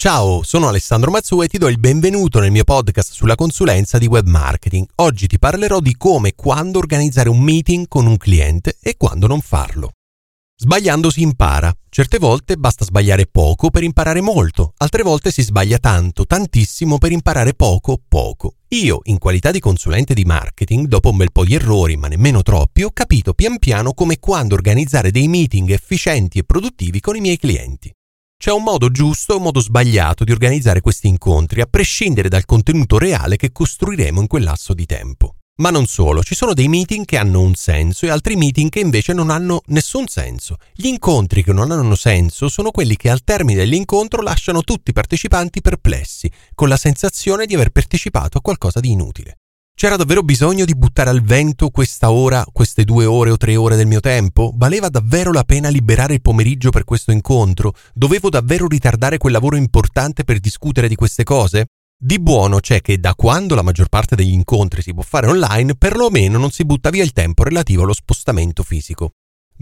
Ciao, sono Alessandro Mazzu e ti do il benvenuto nel mio podcast sulla consulenza di web marketing. Oggi ti parlerò di come e quando organizzare un meeting con un cliente e quando non farlo. Sbagliando si impara. Certe volte basta sbagliare poco per imparare molto, altre volte si sbaglia tanto, tantissimo per imparare poco, poco. Io, in qualità di consulente di marketing, dopo un bel po' di errori, ma nemmeno troppi, ho capito pian piano come e quando organizzare dei meeting efficienti e produttivi con i miei clienti. C'è un modo giusto e un modo sbagliato di organizzare questi incontri, a prescindere dal contenuto reale che costruiremo in quel lasso di tempo. Ma non solo, ci sono dei meeting che hanno un senso e altri meeting che invece non hanno nessun senso. Gli incontri che non hanno senso sono quelli che al termine dell'incontro lasciano tutti i partecipanti perplessi, con la sensazione di aver partecipato a qualcosa di inutile. C'era davvero bisogno di buttare al vento questa ora, queste due ore o tre ore del mio tempo? Valeva davvero la pena liberare il pomeriggio per questo incontro? Dovevo davvero ritardare quel lavoro importante per discutere di queste cose? Di buono c'è che da quando la maggior parte degli incontri si può fare online, perlomeno non si butta via il tempo relativo allo spostamento fisico.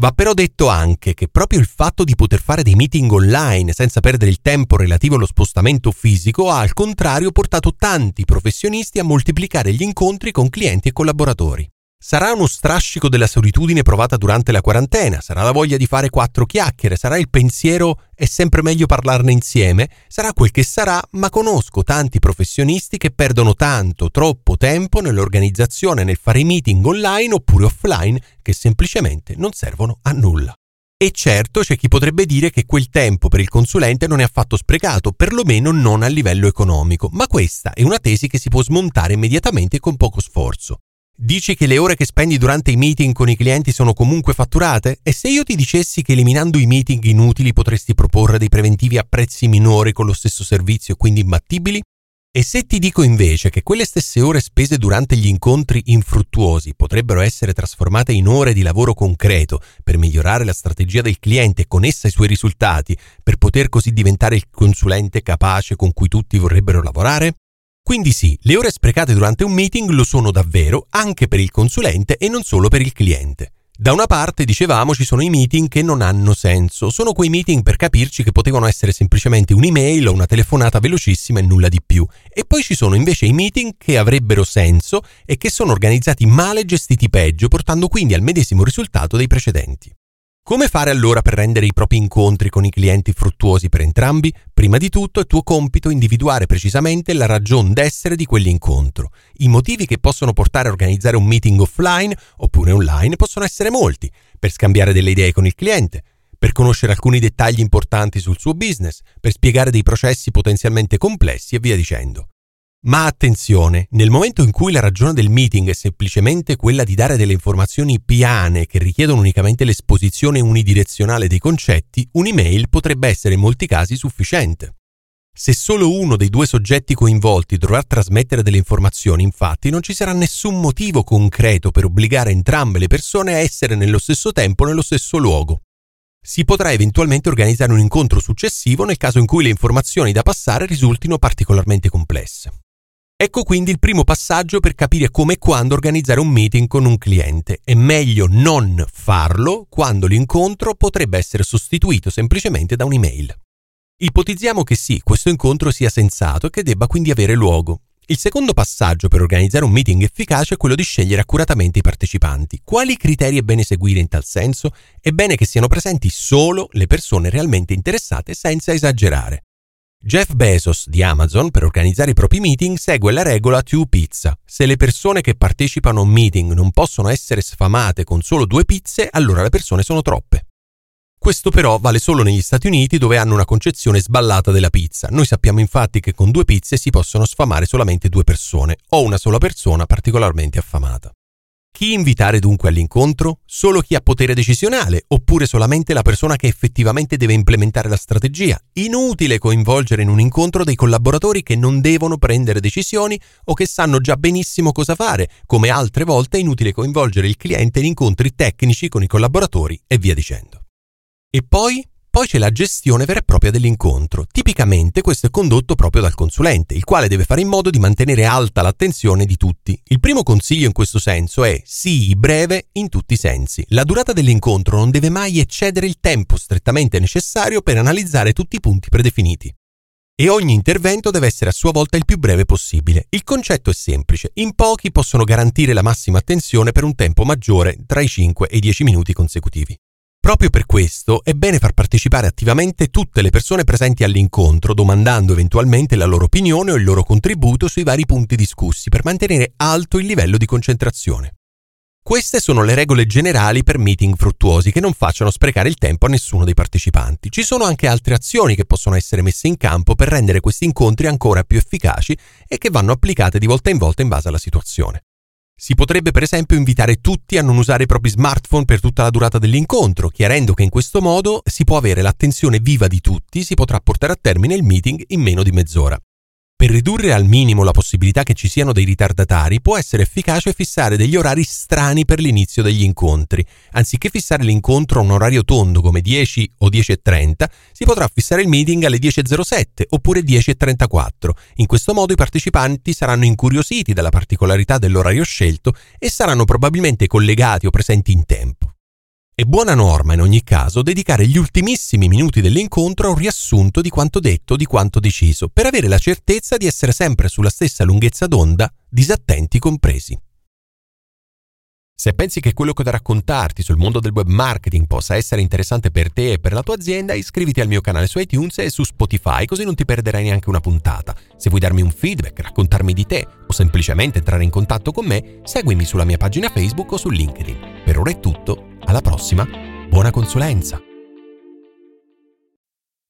Va però detto anche che proprio il fatto di poter fare dei meeting online senza perdere il tempo relativo allo spostamento fisico ha al contrario portato tanti professionisti a moltiplicare gli incontri con clienti e collaboratori. Sarà uno strascico della solitudine provata durante la quarantena, sarà la voglia di fare quattro chiacchiere, sarà il pensiero è sempre meglio parlarne insieme, sarà quel che sarà, ma conosco tanti professionisti che perdono tanto, troppo tempo nell'organizzazione, nel fare i meeting online oppure offline che semplicemente non servono a nulla. E certo c'è chi potrebbe dire che quel tempo per il consulente non è affatto sprecato, perlomeno non a livello economico, ma questa è una tesi che si può smontare immediatamente con poco sforzo. Dici che le ore che spendi durante i meeting con i clienti sono comunque fatturate? E se io ti dicessi che eliminando i meeting inutili potresti proporre dei preventivi a prezzi minori con lo stesso servizio e quindi imbattibili? E se ti dico invece che quelle stesse ore spese durante gli incontri infruttuosi potrebbero essere trasformate in ore di lavoro concreto per migliorare la strategia del cliente e con essa i suoi risultati, per poter così diventare il consulente capace con cui tutti vorrebbero lavorare? Quindi sì, le ore sprecate durante un meeting lo sono davvero anche per il consulente e non solo per il cliente. Da una parte, dicevamo, ci sono i meeting che non hanno senso, sono quei meeting per capirci che potevano essere semplicemente un'email o una telefonata velocissima e nulla di più. E poi ci sono invece i meeting che avrebbero senso e che sono organizzati male e gestiti peggio, portando quindi al medesimo risultato dei precedenti. Come fare allora per rendere i propri incontri con i clienti fruttuosi per entrambi? Prima di tutto è tuo compito individuare precisamente la ragione d'essere di quell'incontro. I motivi che possono portare a organizzare un meeting offline oppure online possono essere molti, per scambiare delle idee con il cliente, per conoscere alcuni dettagli importanti sul suo business, per spiegare dei processi potenzialmente complessi e via dicendo. Ma attenzione, nel momento in cui la ragione del meeting è semplicemente quella di dare delle informazioni piane che richiedono unicamente l'esposizione unidirezionale dei concetti, un'email potrebbe essere in molti casi sufficiente. Se solo uno dei due soggetti coinvolti dovrà trasmettere delle informazioni, infatti, non ci sarà nessun motivo concreto per obbligare entrambe le persone a essere nello stesso tempo nello stesso luogo. Si potrà eventualmente organizzare un incontro successivo nel caso in cui le informazioni da passare risultino particolarmente complesse. Ecco quindi il primo passaggio per capire come e quando organizzare un meeting con un cliente. È meglio non farlo quando l'incontro potrebbe essere sostituito semplicemente da un'email. Ipotizziamo che sì, questo incontro sia sensato e che debba quindi avere luogo. Il secondo passaggio per organizzare un meeting efficace è quello di scegliere accuratamente i partecipanti. Quali criteri è bene seguire in tal senso? È bene che siano presenti solo le persone realmente interessate senza esagerare. Jeff Bezos di Amazon, per organizzare i propri meeting, segue la regola two pizza. Se le persone che partecipano a un meeting non possono essere sfamate con solo due pizze, allora le persone sono troppe. Questo però vale solo negli Stati Uniti dove hanno una concezione sballata della pizza. Noi sappiamo infatti che con due pizze si possono sfamare solamente due persone o una sola persona particolarmente affamata. Chi invitare dunque all'incontro? Solo chi ha potere decisionale oppure solamente la persona che effettivamente deve implementare la strategia? Inutile coinvolgere in un incontro dei collaboratori che non devono prendere decisioni o che sanno già benissimo cosa fare, come altre volte è inutile coinvolgere il cliente in incontri tecnici con i collaboratori e via dicendo. E poi poi c'è la gestione vera e propria dell'incontro. Tipicamente questo è condotto proprio dal consulente, il quale deve fare in modo di mantenere alta l'attenzione di tutti. Il primo consiglio in questo senso è sii breve in tutti i sensi. La durata dell'incontro non deve mai eccedere il tempo strettamente necessario per analizzare tutti i punti predefiniti. E ogni intervento deve essere a sua volta il più breve possibile. Il concetto è semplice, in pochi possono garantire la massima attenzione per un tempo maggiore tra i 5 e i 10 minuti consecutivi. Proprio per questo è bene far partecipare attivamente tutte le persone presenti all'incontro, domandando eventualmente la loro opinione o il loro contributo sui vari punti discussi per mantenere alto il livello di concentrazione. Queste sono le regole generali per meeting fruttuosi che non facciano sprecare il tempo a nessuno dei partecipanti. Ci sono anche altre azioni che possono essere messe in campo per rendere questi incontri ancora più efficaci e che vanno applicate di volta in volta in base alla situazione. Si potrebbe per esempio invitare tutti a non usare i propri smartphone per tutta la durata dell'incontro, chiarendo che in questo modo si può avere l'attenzione viva di tutti, si potrà portare a termine il meeting in meno di mezz'ora. Per ridurre al minimo la possibilità che ci siano dei ritardatari, può essere efficace fissare degli orari strani per l'inizio degli incontri. Anziché fissare l'incontro a un orario tondo come 10 o 10.30, si potrà fissare il meeting alle 10.07 oppure 10.34. In questo modo i partecipanti saranno incuriositi dalla particolarità dell'orario scelto e saranno probabilmente collegati o presenti in tempo. È buona norma in ogni caso dedicare gli ultimissimi minuti dell'incontro a un riassunto di quanto detto, di quanto deciso, per avere la certezza di essere sempre sulla stessa lunghezza d'onda, disattenti compresi. Se pensi che quello che ho da raccontarti sul mondo del web marketing possa essere interessante per te e per la tua azienda, iscriviti al mio canale su iTunes e su Spotify, così non ti perderai neanche una puntata. Se vuoi darmi un feedback, raccontarmi di te o semplicemente entrare in contatto con me, seguimi sulla mia pagina Facebook o su LinkedIn. Per ora è tutto Alla prossima, buona consulenza!